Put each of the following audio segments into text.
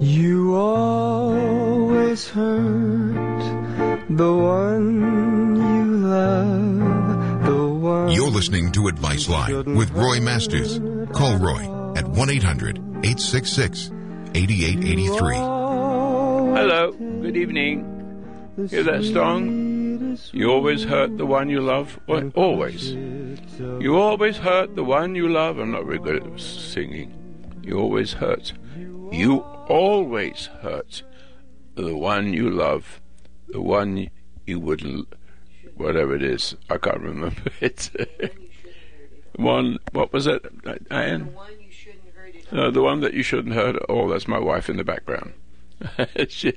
You always hurt the one you love, the one. You're listening to Advice Line with Roy Masters. Call Roy at 1 800 866 8883. Hello, good evening. Hear that song? You always hurt the one you love. Well, always. You always hurt the one you love. I'm not very good at singing. You always hurt. You always hurt the one you love, the one you wouldn't, whatever it is. I can't remember it. one, what was it, Anne? No, the one that you shouldn't hurt. Oh, that's my wife in the background. she,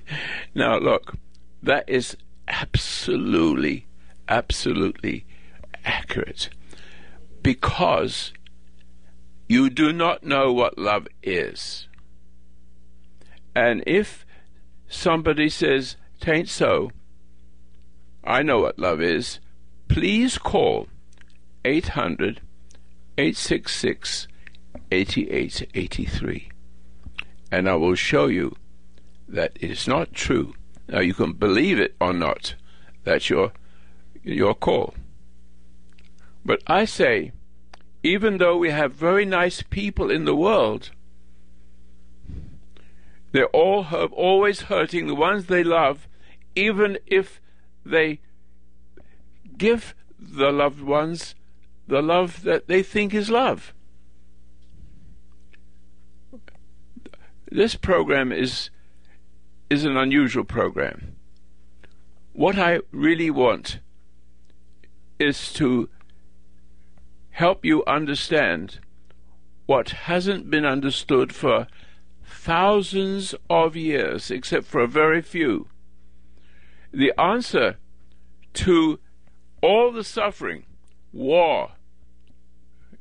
now, look, that is absolutely, absolutely accurate because you do not know what love is. And if somebody says, Tain't so, I know what love is, please call 800 866 8883 and I will show you that it is not true. Now you can believe it or not. That's your your call. But I say, even though we have very nice people in the world, they're all always hurting the ones they love, even if they give the loved ones the love that they think is love. This program is is an unusual program. What I really want is to help you understand what hasn't been understood for thousands of years, except for a very few. The answer to all the suffering, war,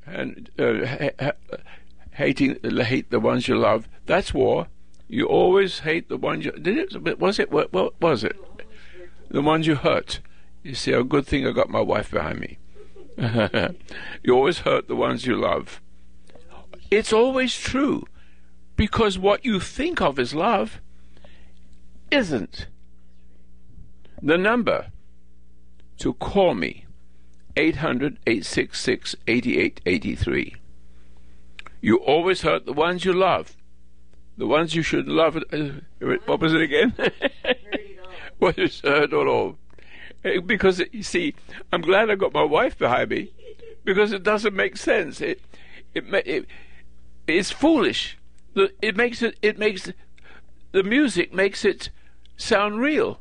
and uh, ha- hating hate the ones you love, that's war. You always hate the ones you did it. Was it what, what was it? The ones you hurt. You see, a good thing I got my wife behind me. you always hurt the ones you love. It's always true, because what you think of as love isn't. The number to call me 800 866 8883. You always hurt the ones you love the ones you should love. Uh, what was it again? what is heard all over? Uh, because you see, I'm glad I got my wife behind me, because it doesn't make sense. It it, it it's foolish. It makes it it makes the music makes it sound real,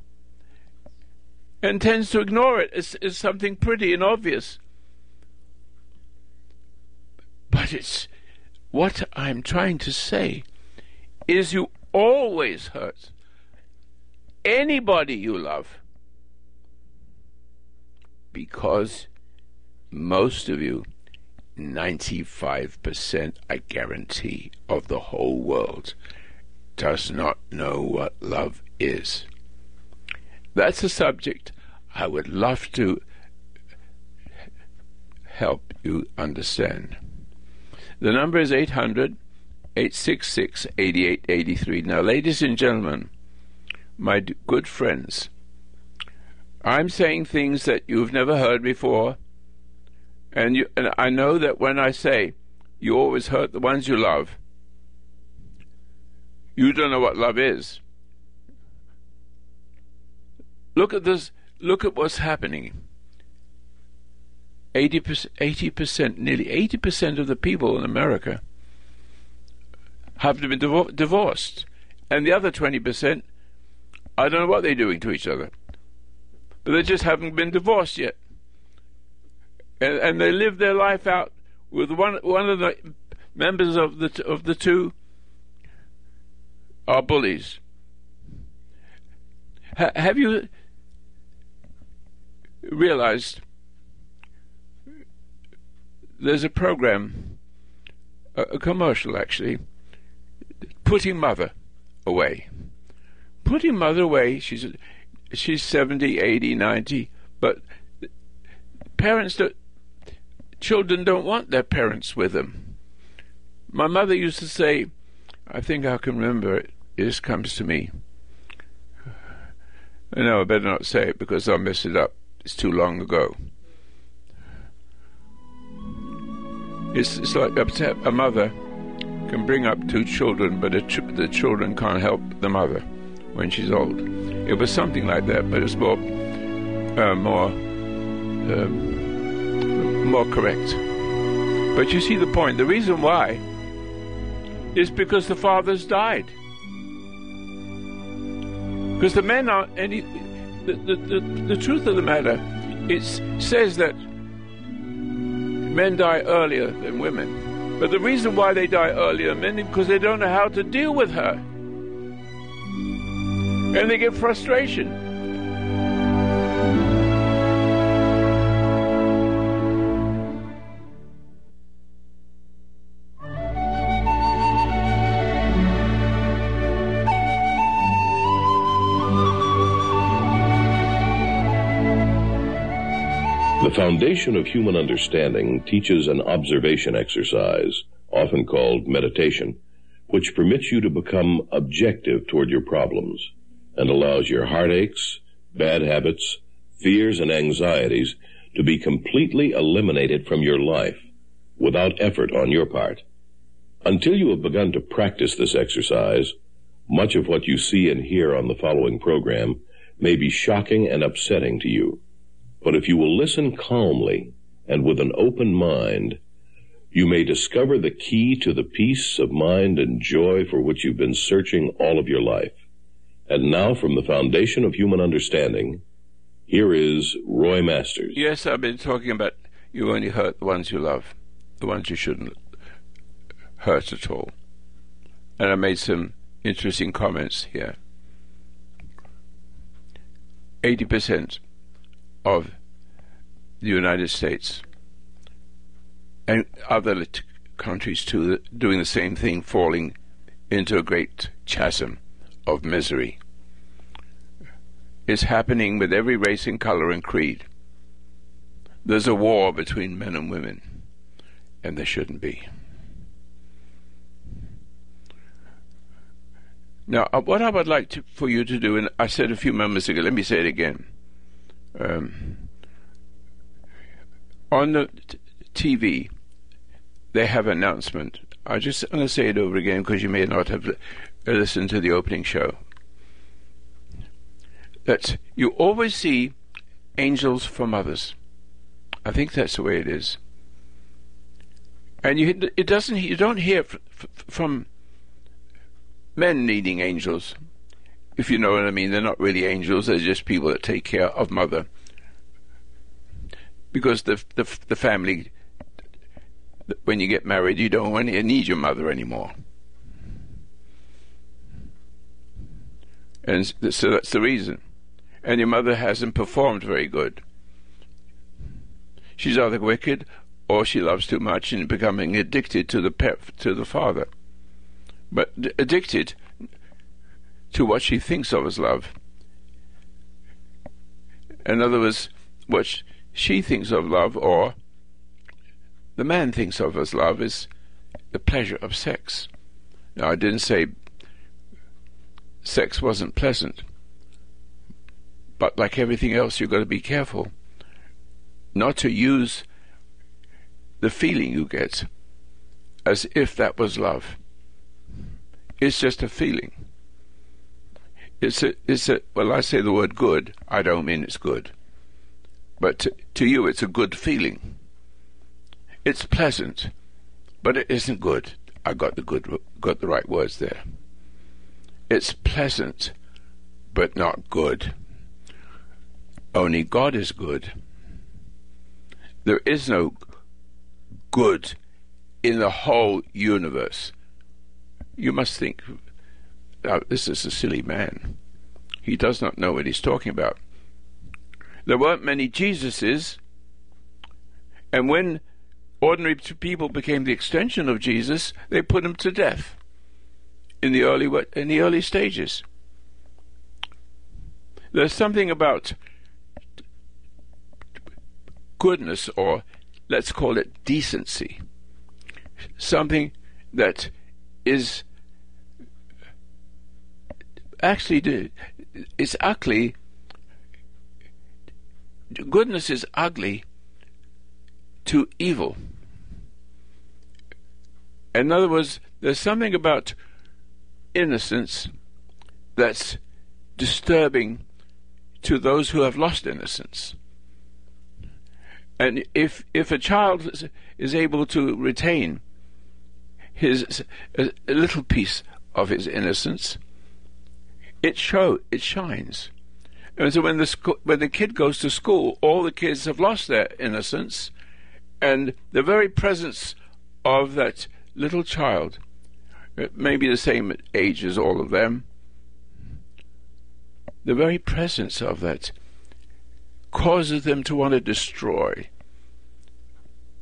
and tends to ignore it as, as something pretty and obvious. But it's what I'm trying to say is you always hurt anybody you love because most of you 95% I guarantee of the whole world does not know what love is that's a subject I would love to help you understand the number is 800 866 8883. Now, ladies and gentlemen, my good friends, I'm saying things that you've never heard before, and, you, and I know that when I say you always hurt the ones you love, you don't know what love is. Look at this. Look at what's happening. 80%, 80% nearly 80% of the people in America have been divo- divorced. And the other 20%, I don't know what they're doing to each other. They just haven't been divorced yet. And, and they live their life out with one, one of the members of the, of the two are bullies. Ha- have you realized there's a program, a, a commercial actually, putting mother away. Putting mother away, she's she's 70, 80, 90, but parents don't, children don't want their parents with them. My mother used to say, I think I can remember it. This comes to me. No, I better not say it because I'll mess it up. It's too long ago. It's, it's like a mother can bring up two children, but ch- the children can't help the mother when she's old. It was something like that, but it's more, uh, more, um, more correct. But you see the point. The reason why is because the fathers died. Because the men are any. The, the, the, the truth of the matter, it says that men die earlier than women. But the reason why they die earlier men is because they don't know how to deal with her. And they get frustration. The foundation of human understanding teaches an observation exercise, often called meditation, which permits you to become objective toward your problems and allows your heartaches, bad habits, fears, and anxieties to be completely eliminated from your life without effort on your part. Until you have begun to practice this exercise, much of what you see and hear on the following program may be shocking and upsetting to you. But if you will listen calmly and with an open mind, you may discover the key to the peace of mind and joy for which you've been searching all of your life. And now, from the foundation of human understanding, here is Roy Masters. Yes, I've been talking about you only hurt the ones you love, the ones you shouldn't hurt at all. And I made some interesting comments here. 80% of the United States and other countries too doing the same thing, falling into a great chasm of misery. It's happening with every race and color and creed. There's a war between men and women, and there shouldn't be. Now, uh, what I would like to, for you to do, and I said a few moments ago, let me say it again um, on the t- TV, they have an announcement. I just going to say it over again because you may not have listened to the opening show. That you always see angels for mothers. I think that's the way it is. And you, it doesn't. You don't hear f- f- from men needing angels if you know what I mean. They're not really angels; they're just people that take care of mother. Because the the the family, when you get married, you don't want to need your mother anymore. And so that's the reason. And your mother hasn't performed very good. She's either wicked or she loves too much and becoming addicted to the pet, to the father. But addicted to what she thinks of as love. In other words, what she thinks of love, or the man thinks of as love, is the pleasure of sex. Now, I didn't say sex wasn't pleasant, but like everything else, you've got to be careful not to use the feeling you get as if that was love. It's just a feeling. It's a, it's a, well, I say the word good, I don't mean it's good. But to, to you, it's a good feeling. It's pleasant, but it isn't good. I got the good, got the right words there. It's pleasant, but not good. Only God is good. There is no good in the whole universe. You must think now, this is a silly man. He does not know what he's talking about. There weren't many Jesuses, and when ordinary people became the extension of Jesus, they put him to death in the early in the early stages. There's something about goodness, or let's call it decency, something that is actually it's ugly. Goodness is ugly to evil. In other words, there's something about innocence that's disturbing to those who have lost innocence. And if if a child is able to retain his a, little piece of his innocence, it show it shines. And so when the sco- when the kid goes to school, all the kids have lost their innocence, and the very presence of that little child, maybe the same age as all of them, the very presence of that causes them to want to destroy,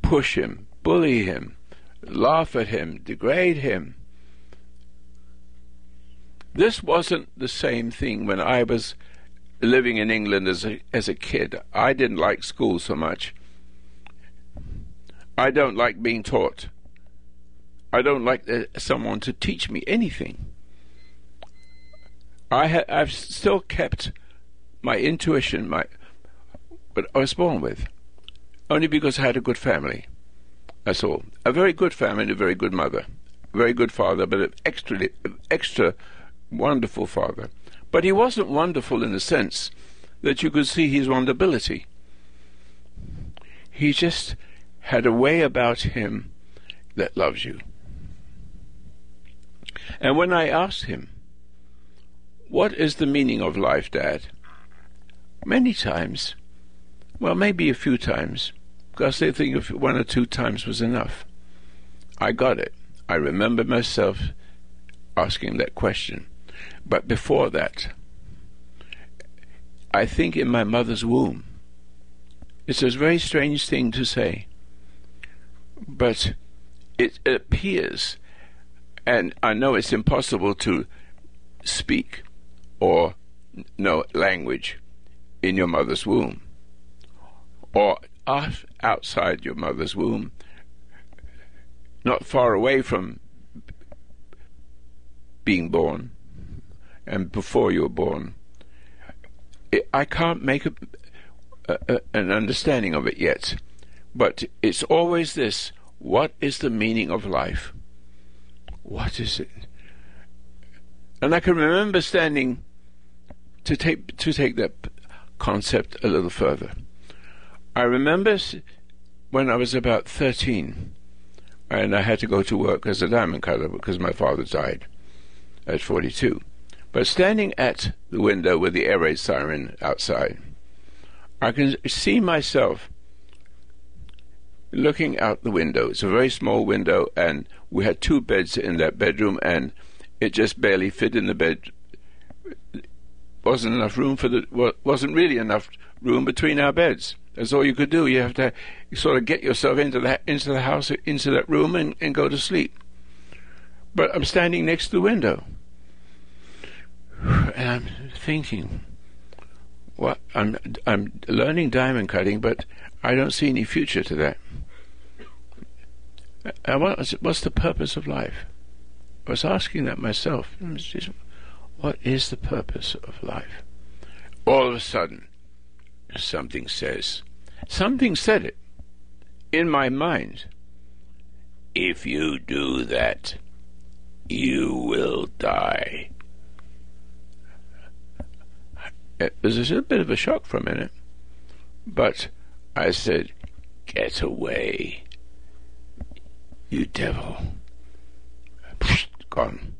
push him, bully him, laugh at him, degrade him. This wasn't the same thing when I was living in England as a, as a kid. I didn't like school so much. I don't like being taught. I don't like someone to teach me anything. I ha- I've still kept my intuition, my what I was born with, only because I had a good family. That's all. A very good family a very good mother, a very good father, but an extra, extra wonderful father. But he wasn't wonderful in the sense that you could see his wonderability. He just had a way about him that loves you. And when I asked him, what is the meaning of life, Dad? Many times, well, maybe a few times, because they think if one or two times was enough. I got it. I remember myself asking that question. But before that, I think in my mother's womb. It's a very strange thing to say, but it appears, and I know it's impossible to speak or know language in your mother's womb, or outside your mother's womb, not far away from being born and before you were born. I can't make a, a, an understanding of it yet, but it's always this what is the meaning of life? What is it? And I can remember standing to take to take that concept a little further. I remember when I was about 13 and I had to go to work as a diamond cutter because my father died at 42. But standing at the window with the air raid siren outside, I can see myself looking out the window. It's a very small window, and we had two beds in that bedroom, and it just barely fit in the bed wasn't enough room for the wasn't really enough room between our beds. That's all you could do. You have to sort of get yourself into that into the house into that room and, and go to sleep. But I'm standing next to the window. And I'm thinking, well, I'm I'm learning diamond cutting, but I don't see any future to that. And what, what's the purpose of life? I was asking that myself. Hmm. What is the purpose of life? All of a sudden, something says, something said it in my mind. If you do that, you will die. Uh, it was a bit of a shock for a minute, but I said, Get away, you devil. Gone.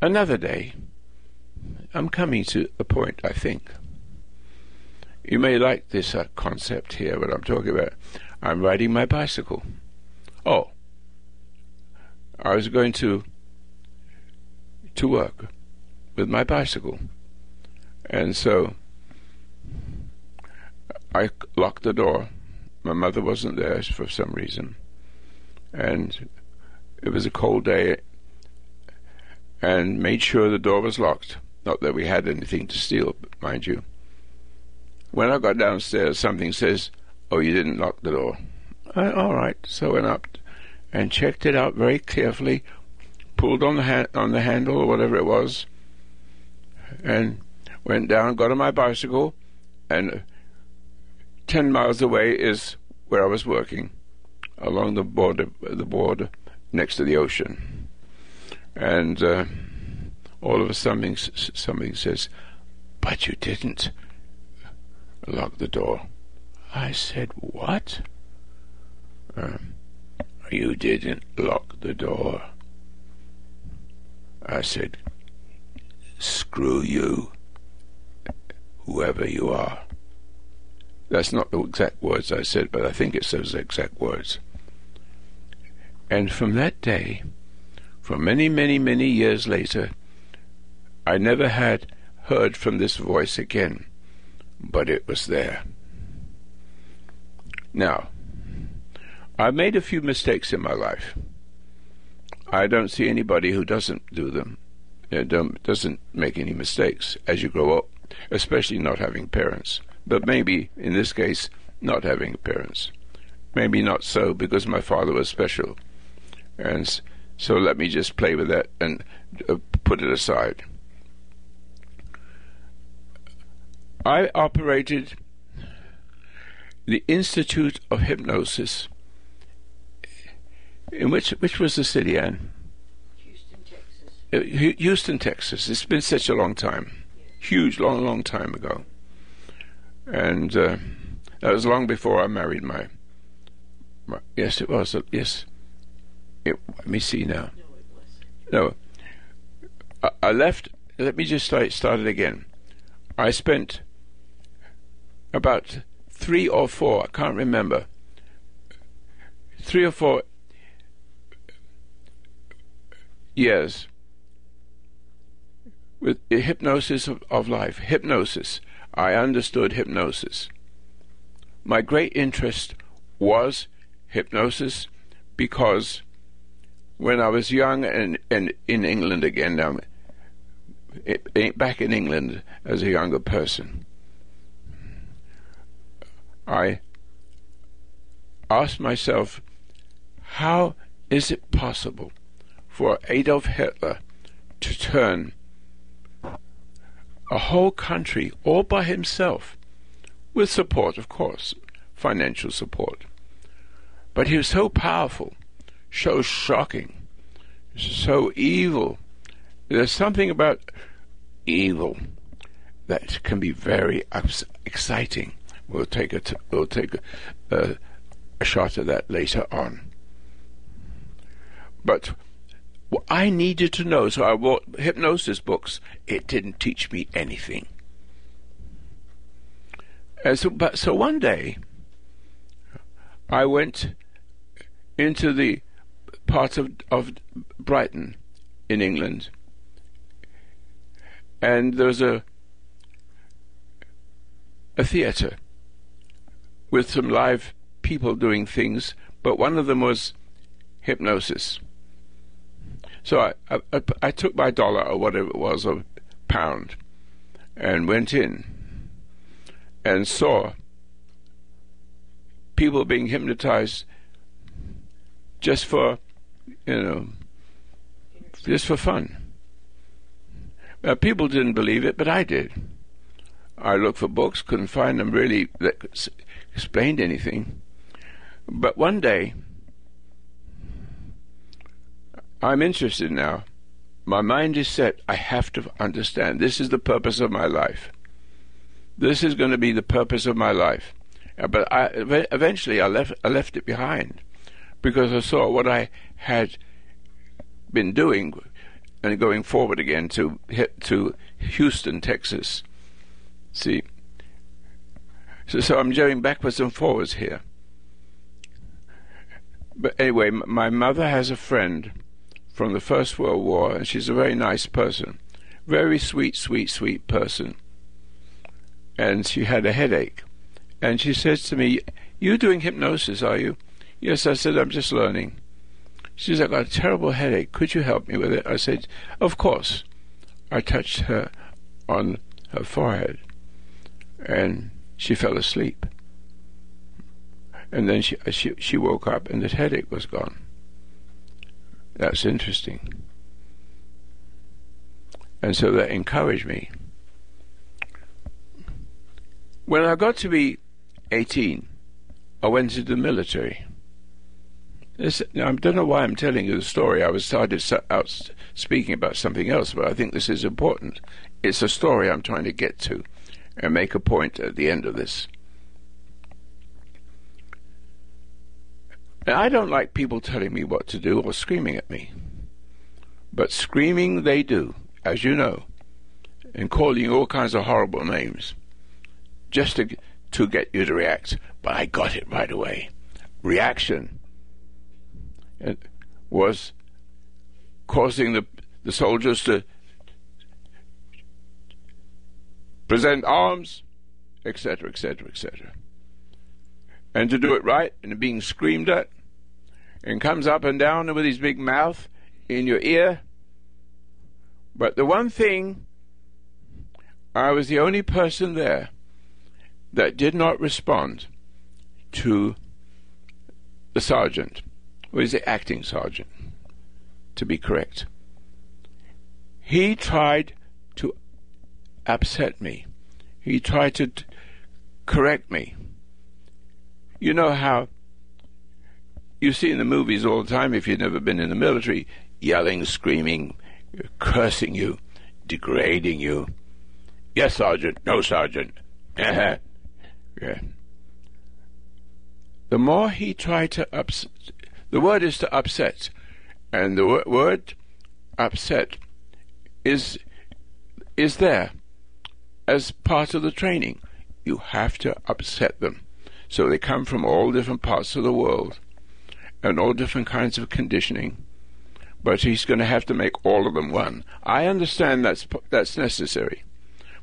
Another day, I'm coming to a point, I think. You may like this uh, concept here, what I'm talking about. I'm riding my bicycle. Oh, I was going to to work with my bicycle, and so I locked the door. My mother wasn't there for some reason, and it was a cold day and made sure the door was locked. Not that we had anything to steal, mind you. When I got downstairs, something says, Oh, you didn't lock the door. I, all right. So I went up and checked it out very carefully, pulled on the ha- on the handle or whatever it was, and went down, got on my bicycle, and ten miles away is where I was working, along the border, the border next to the ocean, and uh, all of a sudden something says, "But you didn't lock the door." I said, "What?" Uh, you didn't lock the door. I said, Screw you, whoever you are. That's not the exact words I said, but I think it's those exact words. And from that day, for many, many, many years later, I never had heard from this voice again, but it was there. Now, I've made a few mistakes in my life. I don't see anybody who doesn't do them, uh, doesn't make any mistakes as you grow up, especially not having parents. But maybe, in this case, not having parents. Maybe not so because my father was special. And so let me just play with that and uh, put it aside. I operated the Institute of Hypnosis in which which was the city, Anne? Houston, Texas. Uh, Houston, Texas. It's been such a long time, huge, long, long time ago, and uh, that was long before I married my. my yes, it was. Yes, it, let me see now. No, no, I, I left. Let me just start, start it again. I spent about three or four. I can't remember. Three or four years with hypnosis of, of life. Hypnosis. I understood hypnosis. My great interest was hypnosis because when I was young and, and in England again now, back in England as a younger person, I asked myself, how is it possible for Adolf Hitler to turn a whole country all by himself, with support, of course, financial support. But he was so powerful, so shocking, so evil. There's something about evil that can be very exciting. We'll take a t- we'll take a, a, a shot at that later on. But I needed to know, so I bought hypnosis books. It didn't teach me anything. And so, but so one day, I went into the part of of Brighton in England, and there was a a theatre with some live people doing things, but one of them was hypnosis. So I, I, I took my dollar or whatever it was, a pound, and went in and saw people being hypnotized just for, you know, just for fun. People didn't believe it, but I did. I looked for books, couldn't find them really that explained anything. But one day, I'm interested now. My mind is set. I have to understand. This is the purpose of my life. This is going to be the purpose of my life. Uh, but I, eventually, I left. I left it behind because I saw what I had been doing and going forward again to to Houston, Texas. See, so, so I'm going backwards and forwards here. But anyway, my mother has a friend from the First World War, and she's a very nice person. Very sweet, sweet, sweet person. And she had a headache. And she says to me, You're doing hypnosis, are you? Yes, I said, I'm just learning. She says, I've got a terrible headache. Could you help me with it? I said, Of course. I touched her on her forehead, and she fell asleep. And then she, she, she woke up, and the headache was gone. That's interesting. And so that encouraged me. When I got to be 18, I went into the military. This, I don't know why I'm telling you the story. I was started out speaking about something else, but I think this is important. It's a story I'm trying to get to and make a point at the end of this. And I don't like people telling me what to do or screaming at me. But screaming they do, as you know, and calling all kinds of horrible names just to, to get you to react. But I got it right away. Reaction it was causing the, the soldiers to present arms, etc., etc., etc. And to do it right and being screamed at, and comes up and down with his big mouth in your ear. But the one thing, I was the only person there that did not respond to the sergeant or is the acting sergeant, to be correct. He tried to upset me. He tried to t- correct me. You know how you see in the movies all the time, if you've never been in the military, yelling, screaming, cursing you, degrading you. Yes, Sergeant. No, Sergeant. yeah. The more he tried to upset, the word is to upset, and the w- word upset is is there as part of the training. You have to upset them. So they come from all different parts of the world and all different kinds of conditioning. But he's going to have to make all of them one. I understand that's that's necessary,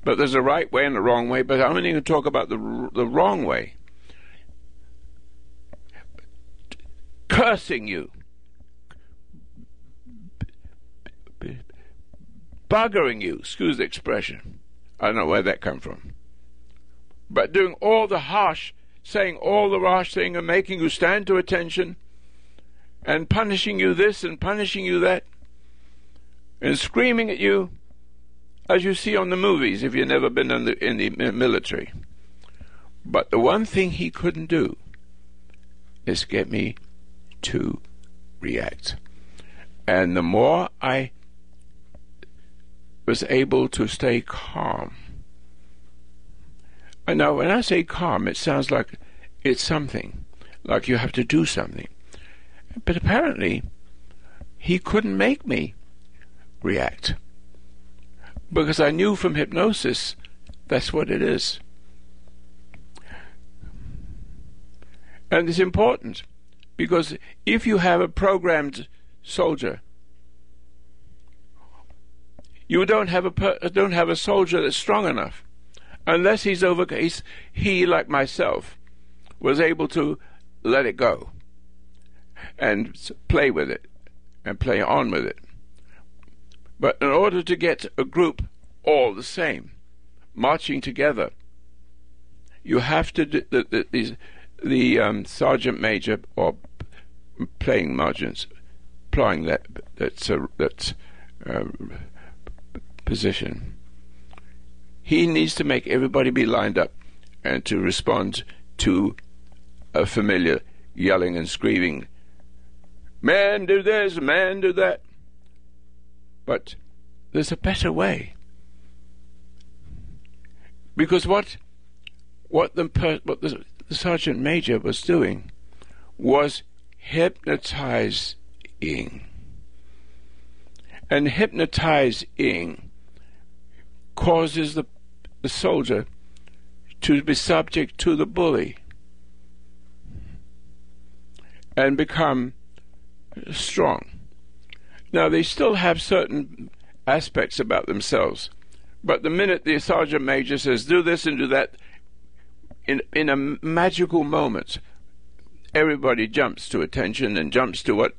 but there's a right way and a wrong way. But I'm only going to talk about the the wrong way. cursing you, buggering you, excuse the expression. I don't know where that come from. But doing all the harsh, saying all the harsh thing and making you stand to attention and punishing you this and punishing you that and screaming at you as you see on the movies if you've never been in the, in the military. But the one thing he couldn't do is get me to react. And the more I was able to stay calm. Now, when I say calm, it sounds like it's something, like you have to do something. But apparently, he couldn't make me react. Because I knew from hypnosis that's what it is. And it's important because if you have a programmed soldier, you don't have a per, don't have a soldier that's strong enough, unless he's over. He's, he, like myself, was able to let it go and play with it and play on with it. But in order to get a group all the same, marching together, you have to do, the, the, these the um, sergeant major or playing margins, playing that that's a, that uh, position. He needs to make everybody be lined up and to respond to a familiar yelling and screaming. Man, do this, man, do that. But there's a better way. Because what what the what the, the sergeant major was doing was hypnotizing. And hypnotizing causes the, the soldier to be subject to the bully and become strong. Now, they still have certain aspects about themselves, but the minute the sergeant major says, do this and do that, in, in a magical moment, everybody jumps to attention and jumps to what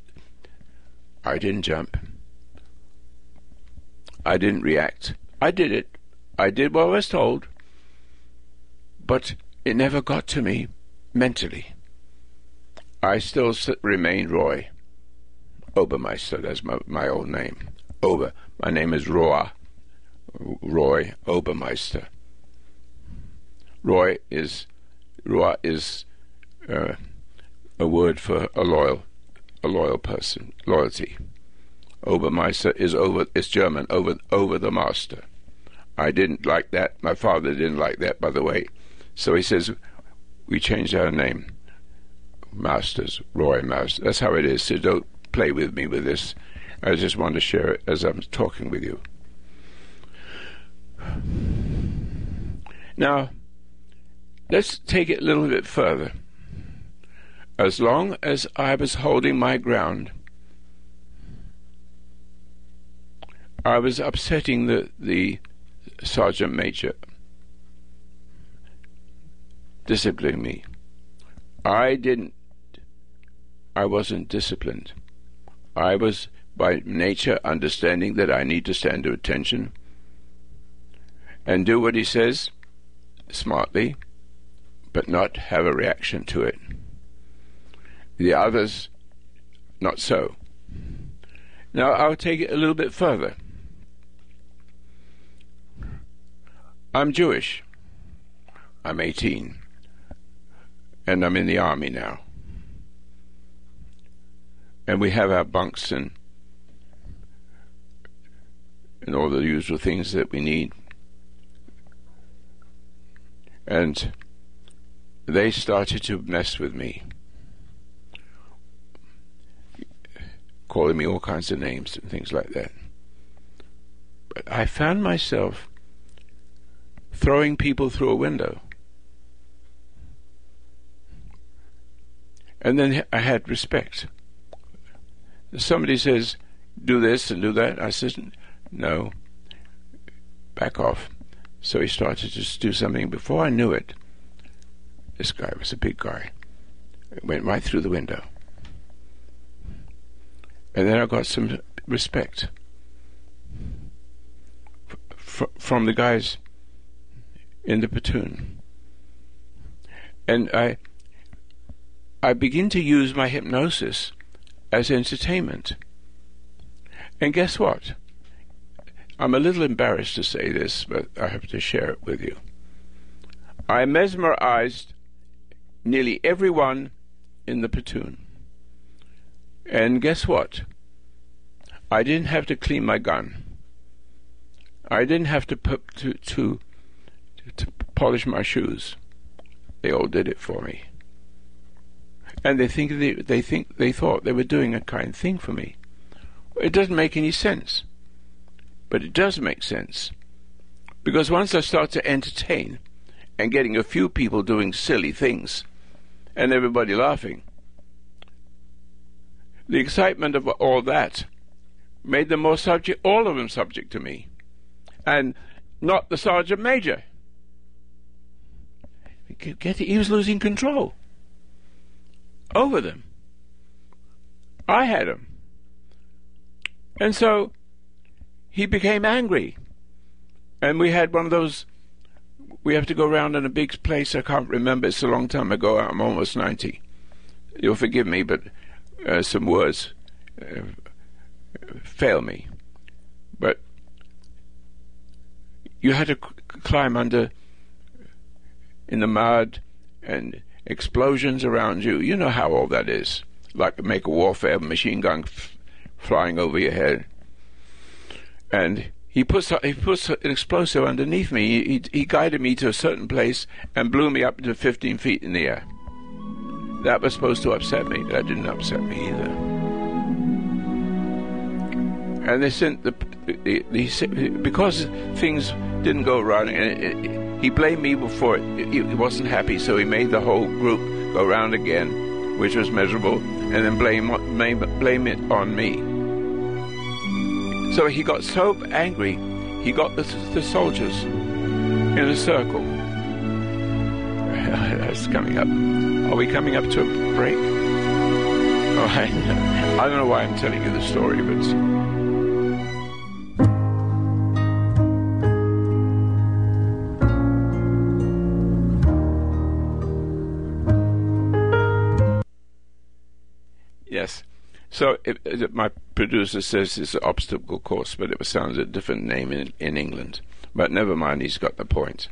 I didn't jump. I didn't react. I did it. I did what I was told. But it never got to me mentally. I still remain Roy. Obermeister. That's my, my old name. Ober. My name is Roy. Roy Obermeister. Roy is Roy is uh, a word for a loyal a loyal person, loyalty. Obermeister is over is German over over the master. I didn't like that. My father didn't like that, by the way. So he says we changed our name. Masters, Roy Masters. That's how it is. So don't play with me with this. I just want to share it as I'm talking with you. Now, let's take it a little bit further. As long as I was holding my ground, I was upsetting the, the sergeant major, disciplining me. I didn't, I wasn't disciplined. I was by nature understanding that I need to stand to attention and do what he says smartly, but not have a reaction to it. The others, not so. Now I'll take it a little bit further. I'm Jewish. I'm 18. And I'm in the army now. And we have our bunks and and all the usual things that we need. And they started to mess with me, calling me all kinds of names and things like that. But I found myself throwing people through a window. And then I had respect. Somebody says, do this and do that. I said, no, back off. So he started to do something. Before I knew it, this guy was a big guy. It went right through the window. And then I got some respect from the guys in the platoon. And I I begin to use my hypnosis as entertainment. And guess what? I'm a little embarrassed to say this, but I have to share it with you. I mesmerized nearly everyone in the platoon. And guess what? I didn't have to clean my gun. I didn't have to put, to, to polish my shoes. They all did it for me. And they think they, they think they thought they were doing a kind thing for me. It doesn't make any sense. But it does make sense. Because once I start to entertain and getting a few people doing silly things and everybody laughing, the excitement of all that made them more subject, all of them subject to me, and not the sergeant major. Get he was losing control over them. I had him. And so he became angry. And we had one of those, we have to go around in a big place. I can't remember. It's a long time ago. I'm almost 90. You'll forgive me, but uh, some words uh, fail me. But you had to c- climb under in the mud and explosions around you. You know how all that is. Like make a warfare machine gun f- flying over your head. And he puts he puts an explosive underneath me. He, he guided me to a certain place and blew me up to 15 feet in the air. That was supposed to upset me. That didn't upset me either. And they sent the, the, the because things didn't go right. He blamed me before it, he wasn't happy, so he made the whole group go round again, which was miserable, and then blame blame, it on me. So he got so angry, he got the, the soldiers in a circle. That's coming up. Are we coming up to a break? Oh, I don't know why I'm telling you the story, but. So it, it, my producer says it's an obstacle course, but it sounds a different name in, in England. But never mind, he's got the point.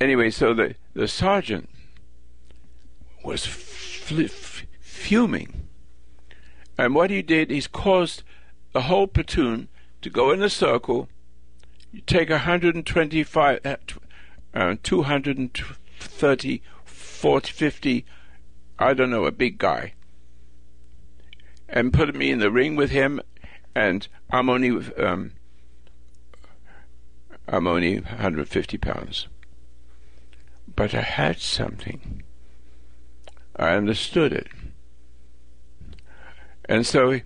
Anyway, so the, the sergeant was f- fuming. And what he did, he's caused the whole platoon to go in a circle, You take 125, uh, uh 230, 40, 50, I don't know, a big guy, and put me in the ring with him, and I'm only, um, I'm only 150 pounds. But I had something. I understood it. And so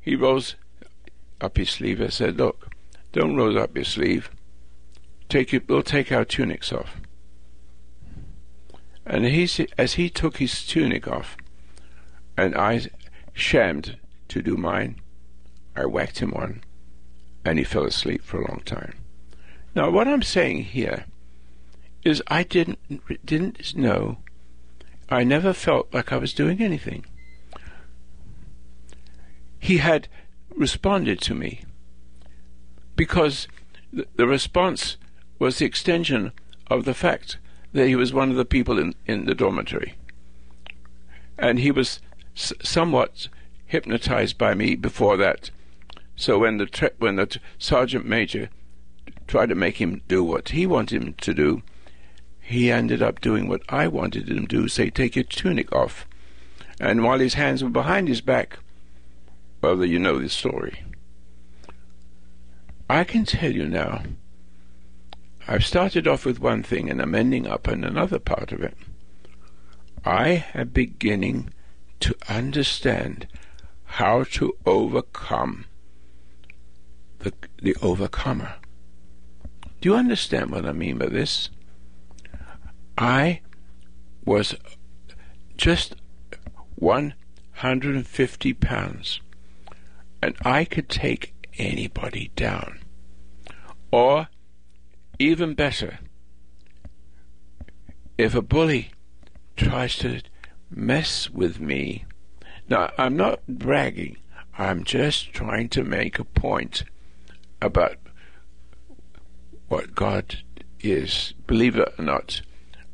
he, rolls up his sleeve. I said, Look, don't roll up your sleeve. Take it, we'll take our tunics off. And he, as he took his tunic off, and I shammed to do mine, I whacked him one, and he fell asleep for a long time. Now, what I'm saying here is I didn't didn't know. I never felt like I was doing anything. He had responded to me because the response was the extension of the fact that he was one of the people in, in the dormitory. And he was s- somewhat hypnotized by me before that. So when the when the t- sergeant major tried to make him do what he wanted him to do, he ended up doing what I wanted him to do, say, take your tunic off. And while his hands were behind his back, well, you know the story. I can tell you now, I've started off with one thing and I'm ending up in another part of it. I am beginning to understand how to overcome the, the overcomer. Do you understand what I mean by this? I was just 150 pounds, and I could take anybody down. Or, even better, if a bully tries to mess with me, now I'm not bragging, I'm just trying to make a point about what God is. Believe it or not,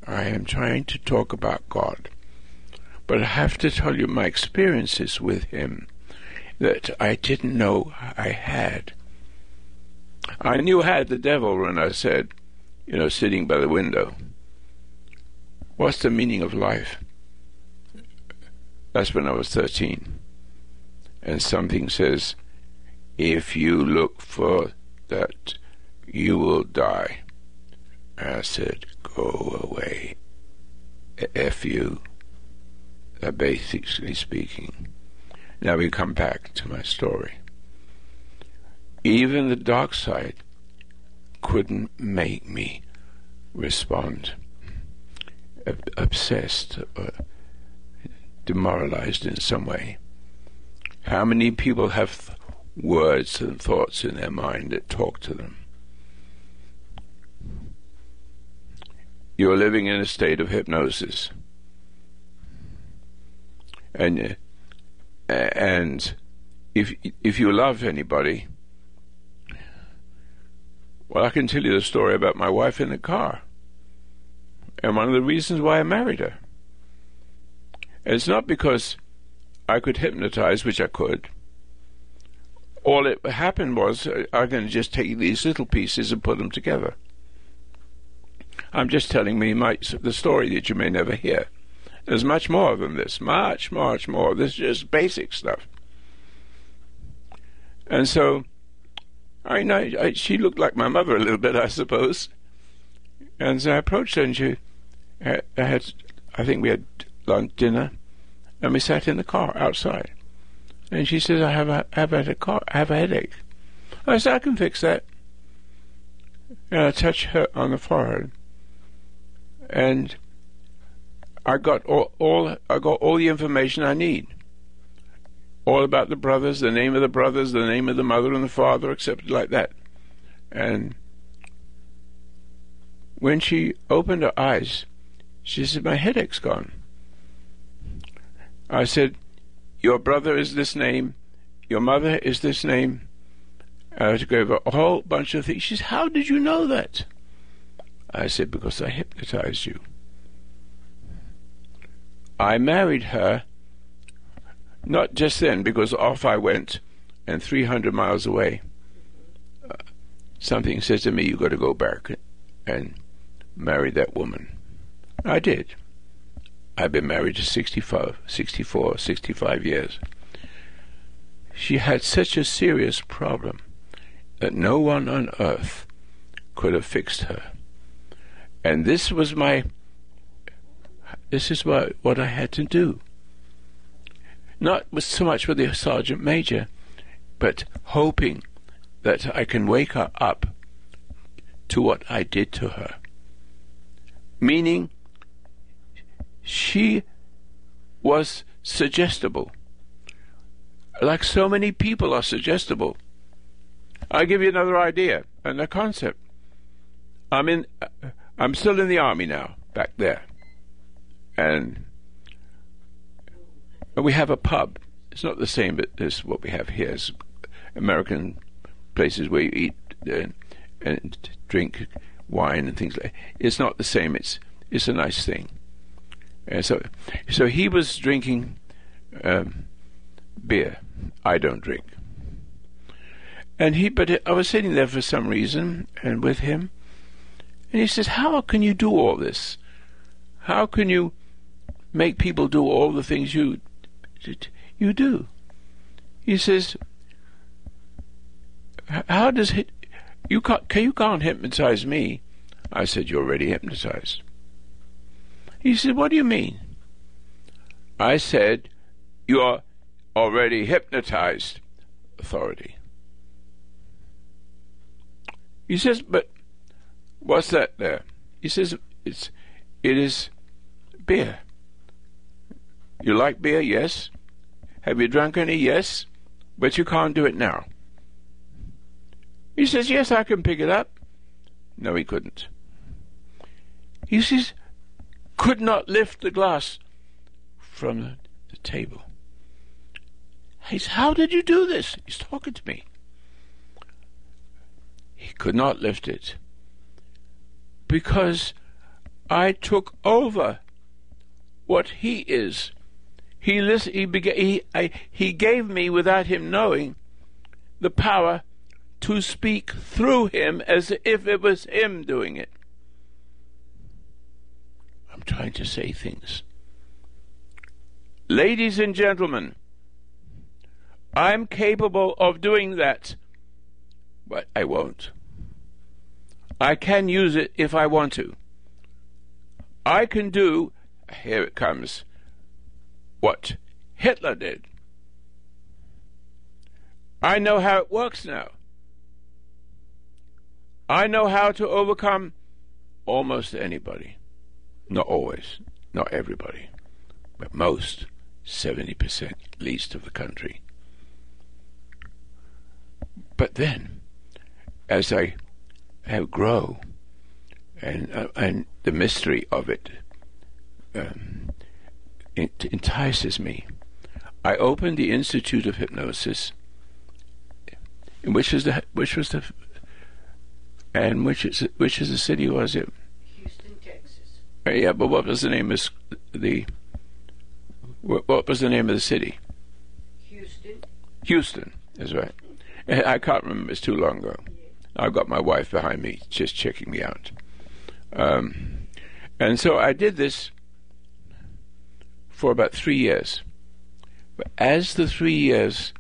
I am trying to talk about God. But I have to tell you my experiences with Him that I didn't know I had. I knew I had the devil when I said, you know, sitting by the window. What's the meaning of life? That's when I was 13. And something says, if you look for that, you will die. I said, go away. F you. Uh, basically speaking. Now we come back to my story. Even the dark side couldn't make me respond. obsessed or demoralized in some way. How many people have th- words and thoughts in their mind that talk to them? you're living in a state of hypnosis. And uh, and if if you love anybody, well, I can tell you the story about my wife in the car, and one of the reasons why I married her. And it's not because I could hypnotize, which I could. All it happened was uh, I can just take these little pieces and put them together. I'm just telling me my, the story that you may never hear. There's much more than this, much, much more. This is just basic stuff. And so, I know I, she looked like my mother a little bit, I suppose. And so I approached her, and she I had, I think we had lunch, dinner, and we sat in the car outside. And she says, "I have a, have had a car, I have a headache." I said, "I can fix that." And I touched her on the forehead, and I got all, all I got all the information I need. All about the brothers, the name of the brothers, the name of the mother and the father, except like that. And when she opened her eyes, she said, My headache's gone. I said, your brother is this name, your mother is this name. I go over a whole bunch of things. She said, How did you know that? I said, Because I hypnotized you. I married her, not just then, because off I went, and 300 miles away, uh, something says to me, You've got to go back and marry that woman. I did. I've been married to 65, 64, 65 years. She had such a serious problem that no one on earth could have fixed her. And this was my, this is what, what I had to do. Not so much with the sergeant major, but hoping that I can wake her up to what I did to her. Meaning, she was suggestible. Like so many people are suggestible. I'll give you another idea and a concept. I'm in, I'm still in the army now, back there, and we have a pub. It's not the same as what we have here. It's American places where you eat uh, and drink wine and things like. That. It's not the same. It's it's a nice thing. And so, so he was drinking um, beer. I don't drink. And he, but I was sitting there for some reason, and with him, and he says, "How can you do all this? How can you make people do all the things you you do?" He says, "How does it? You can't. You can't hypnotize me." I said, "You're already hypnotized." He said, What do you mean? I said, You're already hypnotized. Authority. He says, But what's that there? He says, It's it is beer. You like beer? Yes. Have you drunk any? Yes. But you can't do it now. He says, Yes, I can pick it up. No, he couldn't. He says, could not lift the glass from the, table. He said, How did you do this? He's talking to me. He could not lift it because I took over what he is. He listen, he, he, I, he gave me, without him knowing, the power to speak through him as if it was him doing it. I'm trying to say things. Ladies and gentlemen, I'm capable of doing that, but I won't. I can use it if I want to. I can do, here it comes, what Hitler did. I know how it works now. I know how to overcome almost anybody. Not always, not everybody, but most, 70% at least of the country. But then, as I have grow, and uh, and the mystery of it, um, it entices me. I opened the Institute of Hypnosis, which is the which was the and which is which is the city was it? Yeah, but what was the name of the what was the name of the city? Houston. Houston is right. I can't remember. It's too long ago. I've got my wife behind me, just checking me out. Um, and so I did this for about three years. But as the three years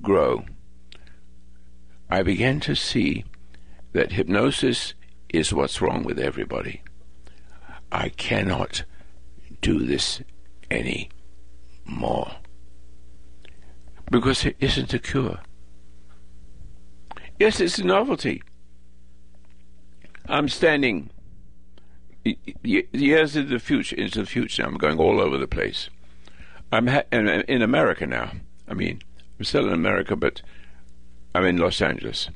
grow, I began to see that hypnosis is what's wrong with everybody. I cannot do this any more. Because it isn't a cure. Yes, it's a novelty. I'm standing years into the future, into the future. I'm going all over the place. I'm ha- in, America now. I mean, I'm still in America, but I'm in Los Angeles,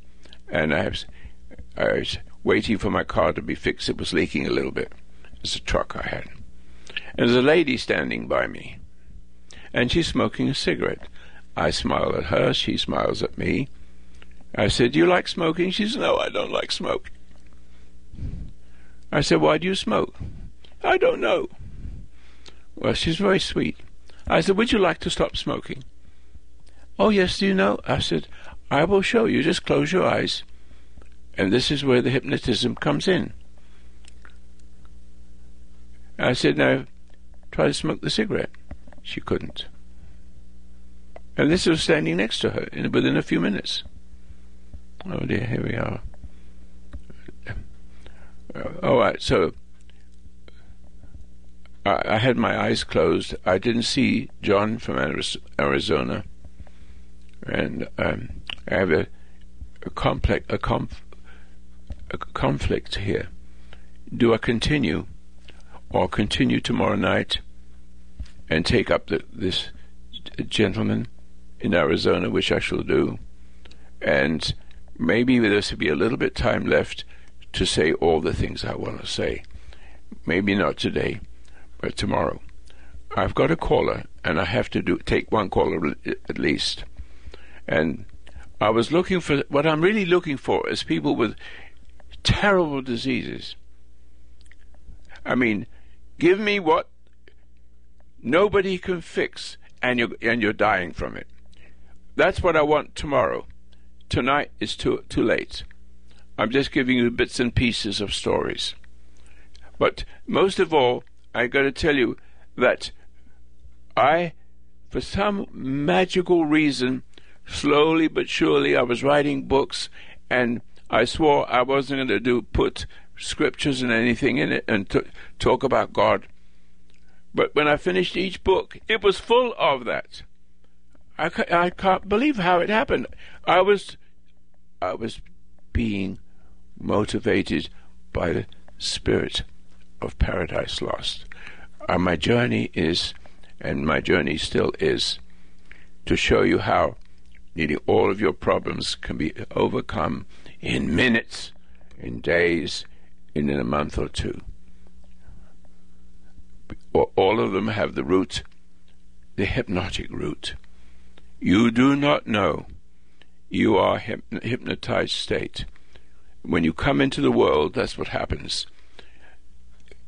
and I have I was waiting for my car to be fixed. It was leaking a little bit. It's a truck I had. And there's a lady standing by me. and she's smoking a cigarette. I smile at her, she smiles at me. I said, Do you like smoking? She said, No, I don't like smoke. I said, Why do you smoke? I don't know. Well, she's very sweet. I said, Would you like to stop smoking? Oh, yes, do you know? I said, I will show you. Just close your eyes. And this is where the hypnotism comes in. I said, Now, try to smoke the cigarette. She couldn't. And this was standing next to her in, within a few minutes. Oh dear, here we are. Uh, all right, so I, I, had my eyes closed. I didn't see John from Arizona, and um, I have a, a complex a, conf, a conflict here. Do I continue, or continue tomorrow night, and take up the, this gentleman in Arizona, which I shall do, and maybe there's to be a little bit time left to say all the things I want to say. Maybe not today, but tomorrow. I've got a caller, and I have to do take one caller at least. And I was looking for what I'm really looking for is people with terrible diseases. I mean, give me what nobody can fix, and you're and you're dying from it. That's what I want tomorrow. Tonight is too too late. I'm just giving you bits and pieces of stories. But most of all, I got to tell you that I, for some magical reason, slowly but surely, I was writing books, and I swore I wasn't going to do put scriptures and anything in it and t- talk about God. But when I finished each book, it was full of that. I, I can't believe how it happened. I was, I was being motivated by the spirit of Paradise Lost. And my journey is, and my journey still is, to show you how nearly all of your problems can be overcome in minutes, in days, in a month or two. All of them have the root, the hypnotic root. You do not know you are hypnotized state. When you come into the world, that's what happens.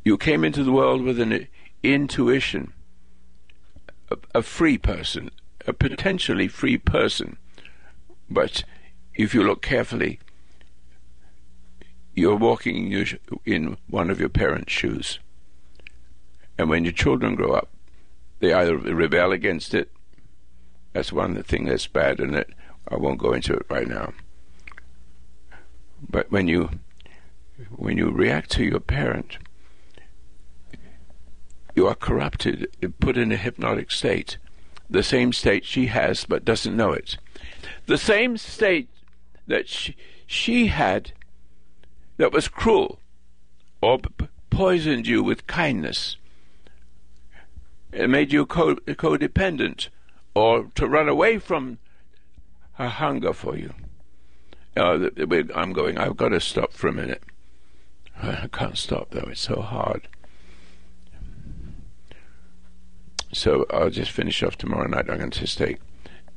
You came into the world with an intuition, a, a free person, a potentially free person. But if you look carefully, you're walking in, one of your parents' shoes. And when your children grow up, they either rebel against it that's one thing that's bad in it. I won't go into it right now. But when you when you react to your parent, you are corrupted, put in a hypnotic state, the same state she has but doesn't know it. The same state that she, she had that was cruel or poisoned you with kindness. It made you co- codependent or to run away from her hunger for you. Uh, I'm going, I've got to stop for a minute. I can't stop though, it's so hard. So I'll just finish off tomorrow night. I'm going to stay.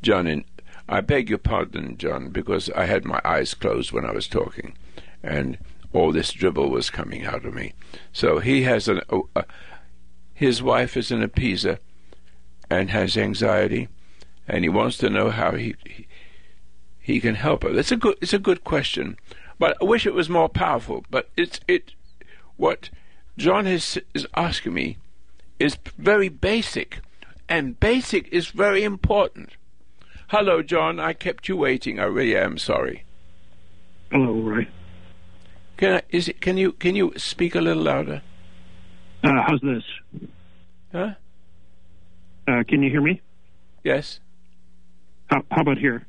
John, in, I beg your pardon, John, because I had my eyes closed when I was talking, and all this dribble was coming out of me. So he has an. Uh, his wife is an appeaser and has anxiety, and he wants to know how he, he he can help her. That's a good. It's a good question, but I wish it was more powerful. But it's it. What John is is asking me is very basic, and basic is very important. Hello, John. I kept you waiting. I really am sorry. Hello, Roy. Can I, is it? Can you can you speak a little louder? Uh, how's this? Huh? Uh, can you hear me? Yes. How, how about here?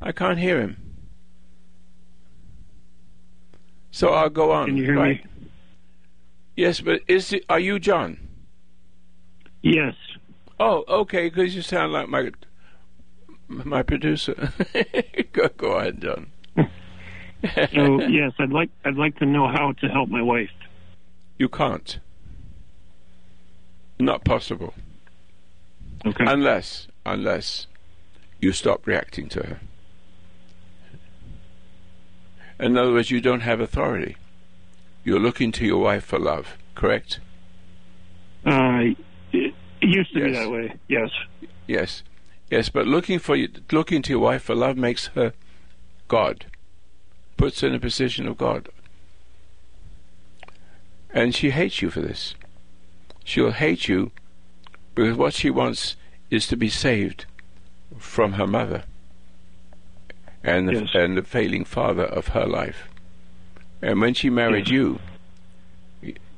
I can't hear him. So I'll go on. Can you hear right? me? Yes, but is it, are you John? Yes. Oh, okay. Because you sound like my my producer. go, go ahead, John. So yes, I'd like I'd like to know how to help my wife. You can't. Not possible. Okay. Unless, unless you stop reacting to her. In other words, you don't have authority. You're looking to your wife for love, correct? Uh, it used to be that way. Yes. Yes, yes. But looking for you, looking to your wife for love makes her God, puts her in a position of God, and she hates you for this. She'll hate you because what she wants is to be saved from her mother and the, Yes. and the failing father of her life. And when she married Yes. you,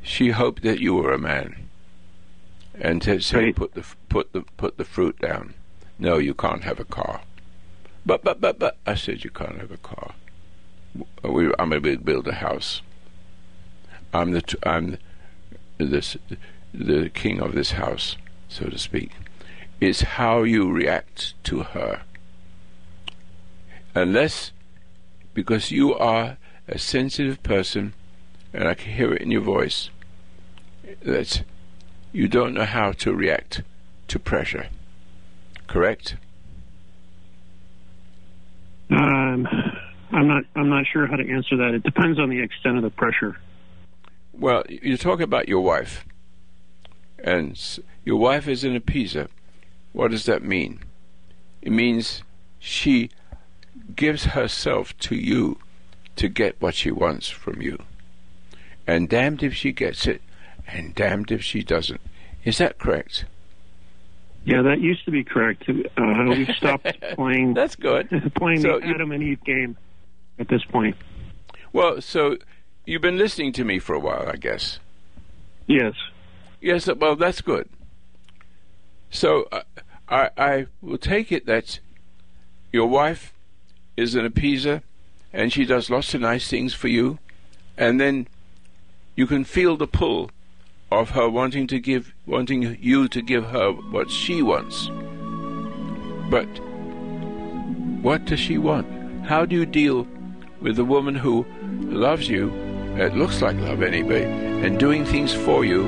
she hoped that you were a man, and to say Right. put the put the put the fruit down. No, you can't have a car. But but but but I said you can't have a car. We, I'm going to build a house. I'm the I'm this the king of this house, so to speak. It's how you react to her. Unless because you are a sensitive person, and I can hear it in your voice, that you don't know how to react to pressure. Correct? Um, I'm not. I'm not sure how to answer that. It depends on the extent of the pressure. Well, you talk about your wife, and your wife is an appeaser. What does that mean? It means she gives herself to you to get what she wants from you. And damned if she gets it, and damned if she doesn't. Is that correct? Yeah, that used to be correct. Uh, we've stopped playing That's good. playing So the you- Adam and Eve game at this point. Well, so you've been listening to me for a while, I guess. Yes. Yes, well, that's good. So uh, I, I will take it that your wife is an appeaser and she does lots of nice things for you, and then you can feel the pull of her wanting to give, wanting you to give her what she wants. But what does she want? How do you deal with a woman who loves you, it looks like love anyway, and doing things for you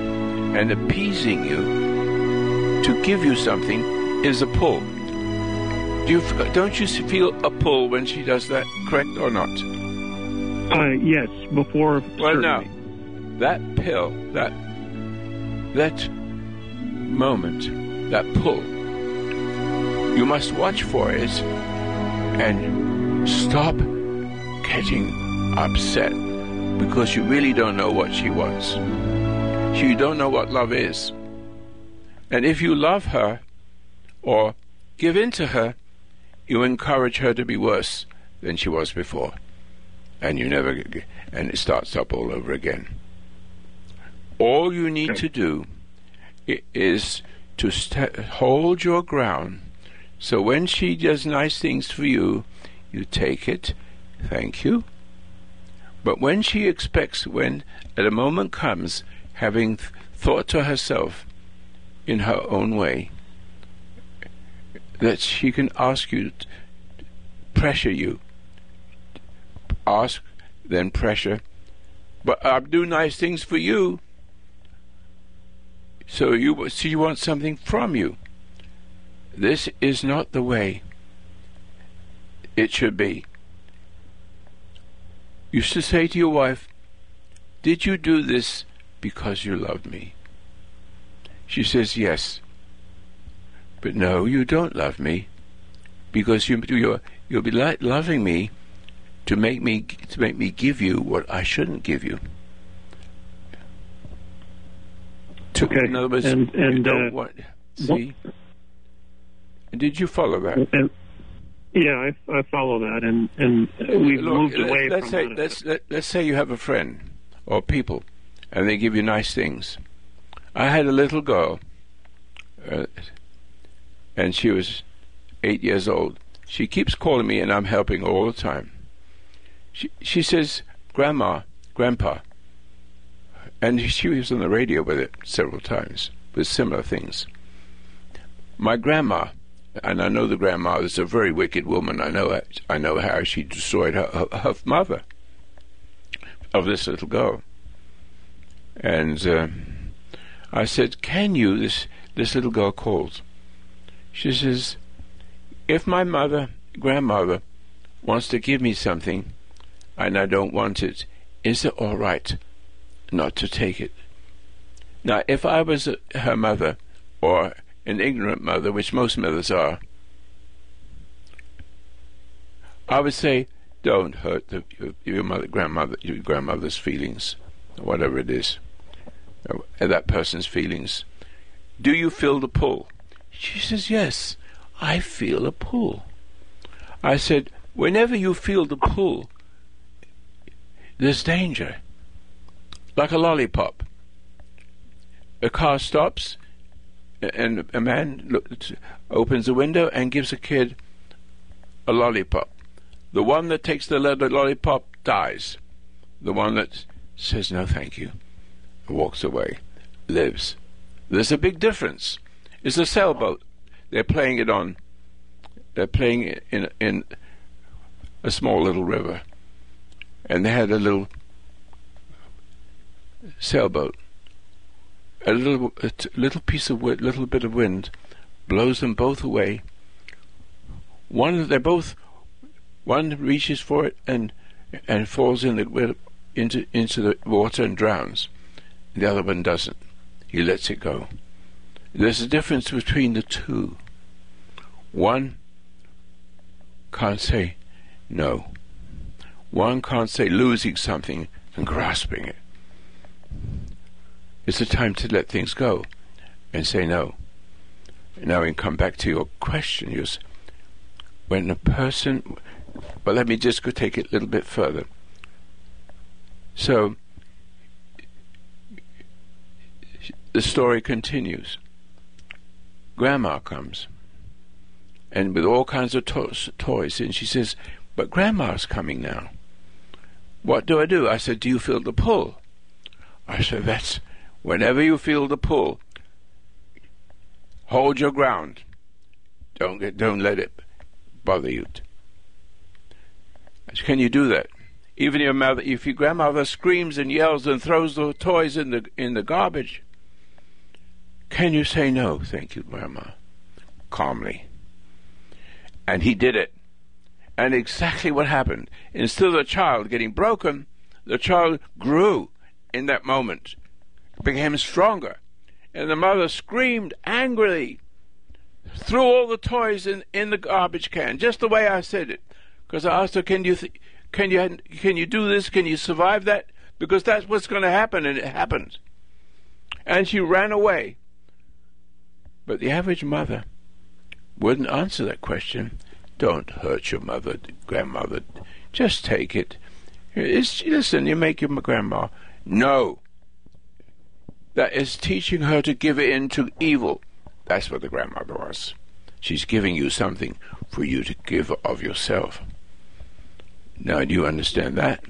and appeasing you to give you something is a pull. Do you, don't you feel a pull when she does that, correct or not? Uh, yes. Before. Well, certainly. now, that pill, that that moment, that pull, you must watch for it and stop getting upset because you really don't know what she wants. You don't know what love is. And if you love her or give in to her, you encourage her to be worse than she was before. And you never, and it starts up all over again. All you need to do is to st- hold your ground. So when she does nice things for you, you take it, thank you. But when she expects, when at a moment comes, having th- thought to herself in her own way, that she can ask you, pressure you, ask, then pressure. But I'll do nice things for you. So you she wants something from you. This is not the way it should be. You should say to your wife, Did you do this because you loved me? She says, Yes. But no, you don't love me because you, you're, you'll be like loving me to make me to make me give you what I shouldn't give you. To, Okay. In other words, And- you and, don't uh, want. See, did you follow that? And, yeah, I, I follow that, and and we've Look, moved let- away let's from say that. let's let, let's say you have a friend or people, and they give you nice things. I had a little girl, uh, and she was eight years old. She keeps calling me, and I'm helping her all the time. She she says, "Grandma, Grandpa," and she was on the radio with it several times with similar things. My grandma, and I know the grandma is a very wicked woman. I know it. I know how she destroyed her, her, her mother of this little girl. And uh, I said, "Can you?" This this little girl calls. She says, if my mother, grandmother, wants to give me something and I don't want it, is it all right not to take it? Now, if I was her mother or an ignorant mother, which most mothers are, I would say, don't hurt the, your, mother, grandmother, your grandmother's feelings, whatever it is, that person's feelings. Do you feel the pull? She says, yes, I feel a pull. I said, whenever you feel the pull, there's danger. Like a lollipop. A car stops, and a man looks, opens the window and gives a kid a lollipop. The one that takes the lollipop dies. The one that says no thank you walks away lives. There's a big difference. It's a sailboat. They're playing it on. They're playing it in in a small little river, and they had a little sailboat. A little a little piece of wind, little bit of wind, blows them both away. One, they're both one reaches for it and and falls in the into into the water and drowns. The other one doesn't. He lets it go. There's a difference between the two. One can't say no. One can't say losing something and grasping it. It's a time to let things go and say no. Now, we come back to your question. You when a person but let me just go take it a little bit further. So, the story continues. Grandma comes, and with all kinds of to- toys, and she says, But Grandma's coming now. What do I do? I said, Do you feel the pull? I said, That's whenever you feel the pull, hold your ground. Don't get, don't let it bother you. Can you do that? Even your mother, if your grandmother screams and yells and throws the toys in the in the garbage, can you say no? Thank you, Grandma, calmly. And he did it. And exactly what happened. Instead of the child getting broken, the child grew in that moment, became stronger. And the mother screamed angrily, threw all the toys in, in the garbage can, just the way I said it. Because I asked her, "Can you, th- can you, can you do this? Can you survive that?" Because that's what's going to happen, and it happened. And she ran away. But the average mother wouldn't answer that question. Don't hurt your mother, grandmother. Just take it. It's, listen, you make your grandma. No. That is teaching her to give in to evil. That's what the grandmother was. She's giving you something for you to give of yourself. Now, do you understand that?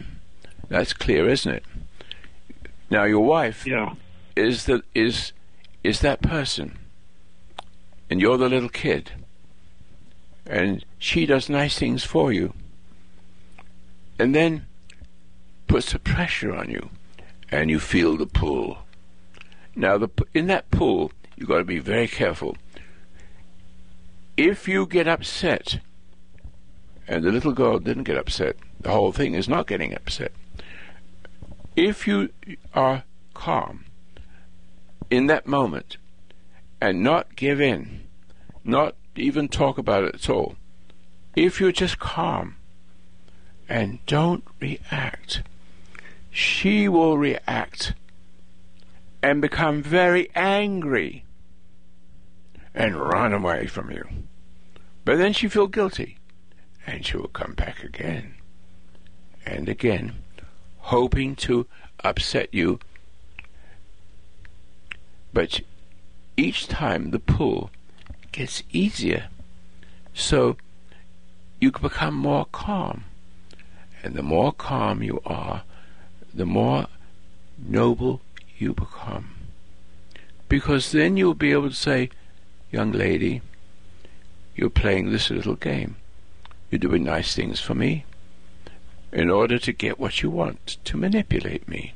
That's clear, isn't it? Now, your wife Yeah. is the is is that person, and you're the little kid, and she does nice things for you, and then puts a pressure on you, and you feel the pull. Now, the in that pool, you've got to be very careful. If you get upset, and the little girl didn't get upset, the whole thing is not getting upset. If you are calm in that moment and not give in, not even talk about it at all, if you're just calm and don't react, she will react and become very angry and run away from you. But then she feel guilty and she will come back again and again, hoping to upset you. But each time the pull gets easier, so you become more calm. And the more calm you are, the more noble you become. Because then you'll be able to say, Young lady, you're playing this little game. You're doing nice things for me in order to get what you want, to manipulate me.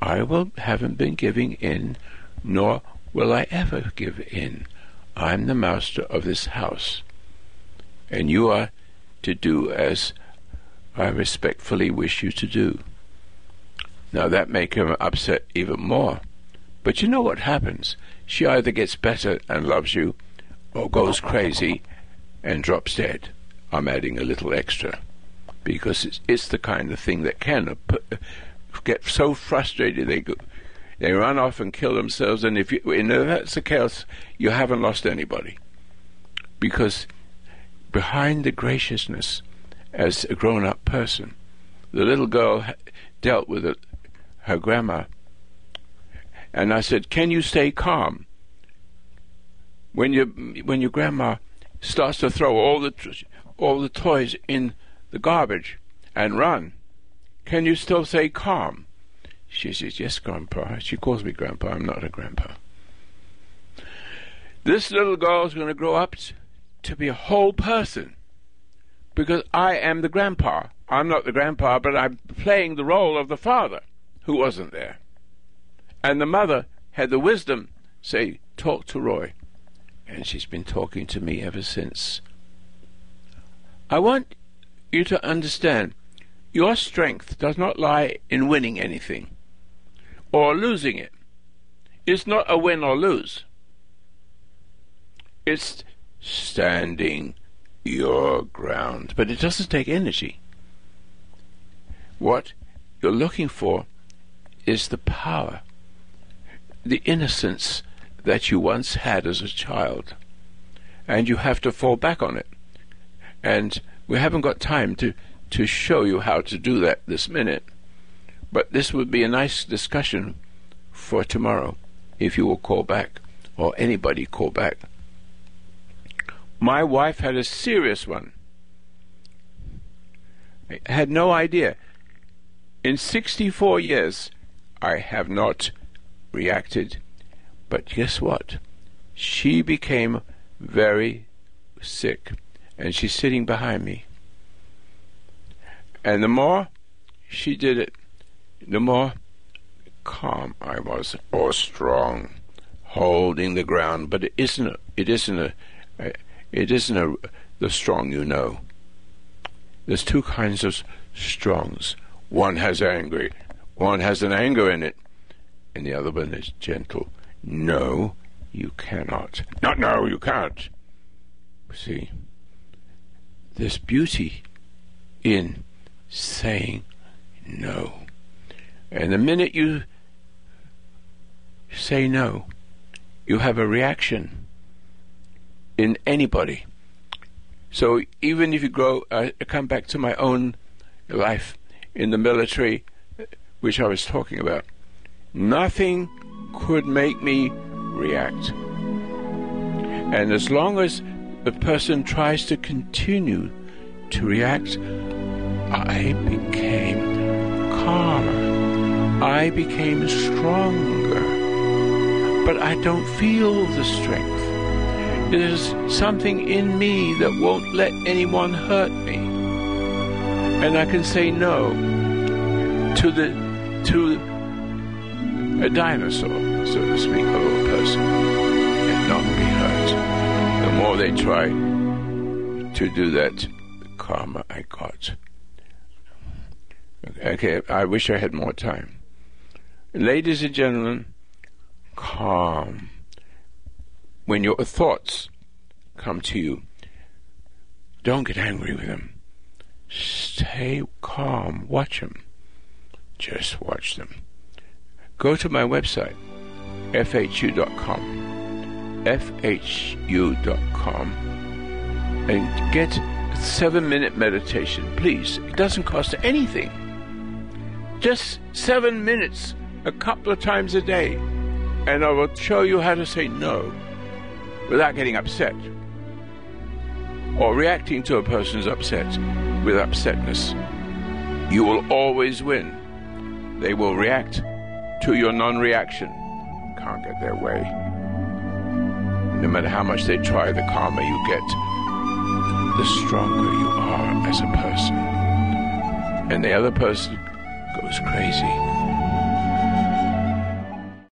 I will haven't been giving in, nor will I ever give in. I'm the master of this house, and you are to do as I respectfully wish you to do. Now that make him upset even more. But you know what happens? She either gets better and loves you, or goes crazy and drops dead. I'm adding a little extra because it's, it's the kind of thing that can get so frustrated they go, they run off and kill themselves. And if, you, if that's the case, you haven't lost anybody because behind the graciousness as a grown-up person, the little girl dealt with it, her grandma. And I said, "Can you stay calm when you when your grandma starts to throw all the all the toys in the garbage and run. Can you still say calm? She says, Yes, Grandpa. She calls me Grandpa. I'm not a grandpa. This little girl is going to grow up to be a whole person because I am the grandpa. I'm not the grandpa, but I'm playing the role of the father who wasn't there. And the mother had the wisdom say, Talk to Roy. And she's been talking to me ever since. I want you to understand your strength does not lie in winning anything or losing it. It's not a win or lose. It's standing your ground. But it doesn't take energy. What you're looking for is the power, the innocence that you once had as a child. And you have to fall back on it. And we haven't got time to, to show you how to do that this minute. But this would be a nice discussion for tomorrow if you will call back or anybody call back. My wife had a serious one. I had no idea. In 64 years, I have not reacted. But guess what? She became very sick and she's sitting behind me. And the more she did it, the more calm I was, or strong, holding the ground. But it isn't. A, it isn't a. It isn't a, the strong you know. There's two kinds of strongs. One has angry. One has an anger in it, and the other one is gentle. No, you cannot. Not no, you can't. See there's beauty in saying no. And the minute you say no, you have a reaction in anybody. So even if you grow, I come back to my own life in the military, which I was talking about. Nothing could make me react. And as long as the person tries to continue to react, I became calmer. I became stronger. But I don't feel the strength. There's something in me that won't let anyone hurt me. And I can say no to the to a dinosaur, so to speak, of a person, and not be hurt the more they try to do that, the calmer I got. Okay, I wish I had more time. Ladies and gentlemen, calm. When your thoughts come to you, don't get angry with them. Stay calm. Watch them. Just watch them. Go to my website, fhu.com fhu.com and get seven minute meditation. Please, it doesn't cost anything. Just seven minutes a couple of times a day, and I will show you how to say no without getting upset or reacting to a person's upset with upsetness. You will always win. They will react to your non reaction. Can't get their way no matter how much they try, the calmer you get, the stronger you are as a person. And the other person goes crazy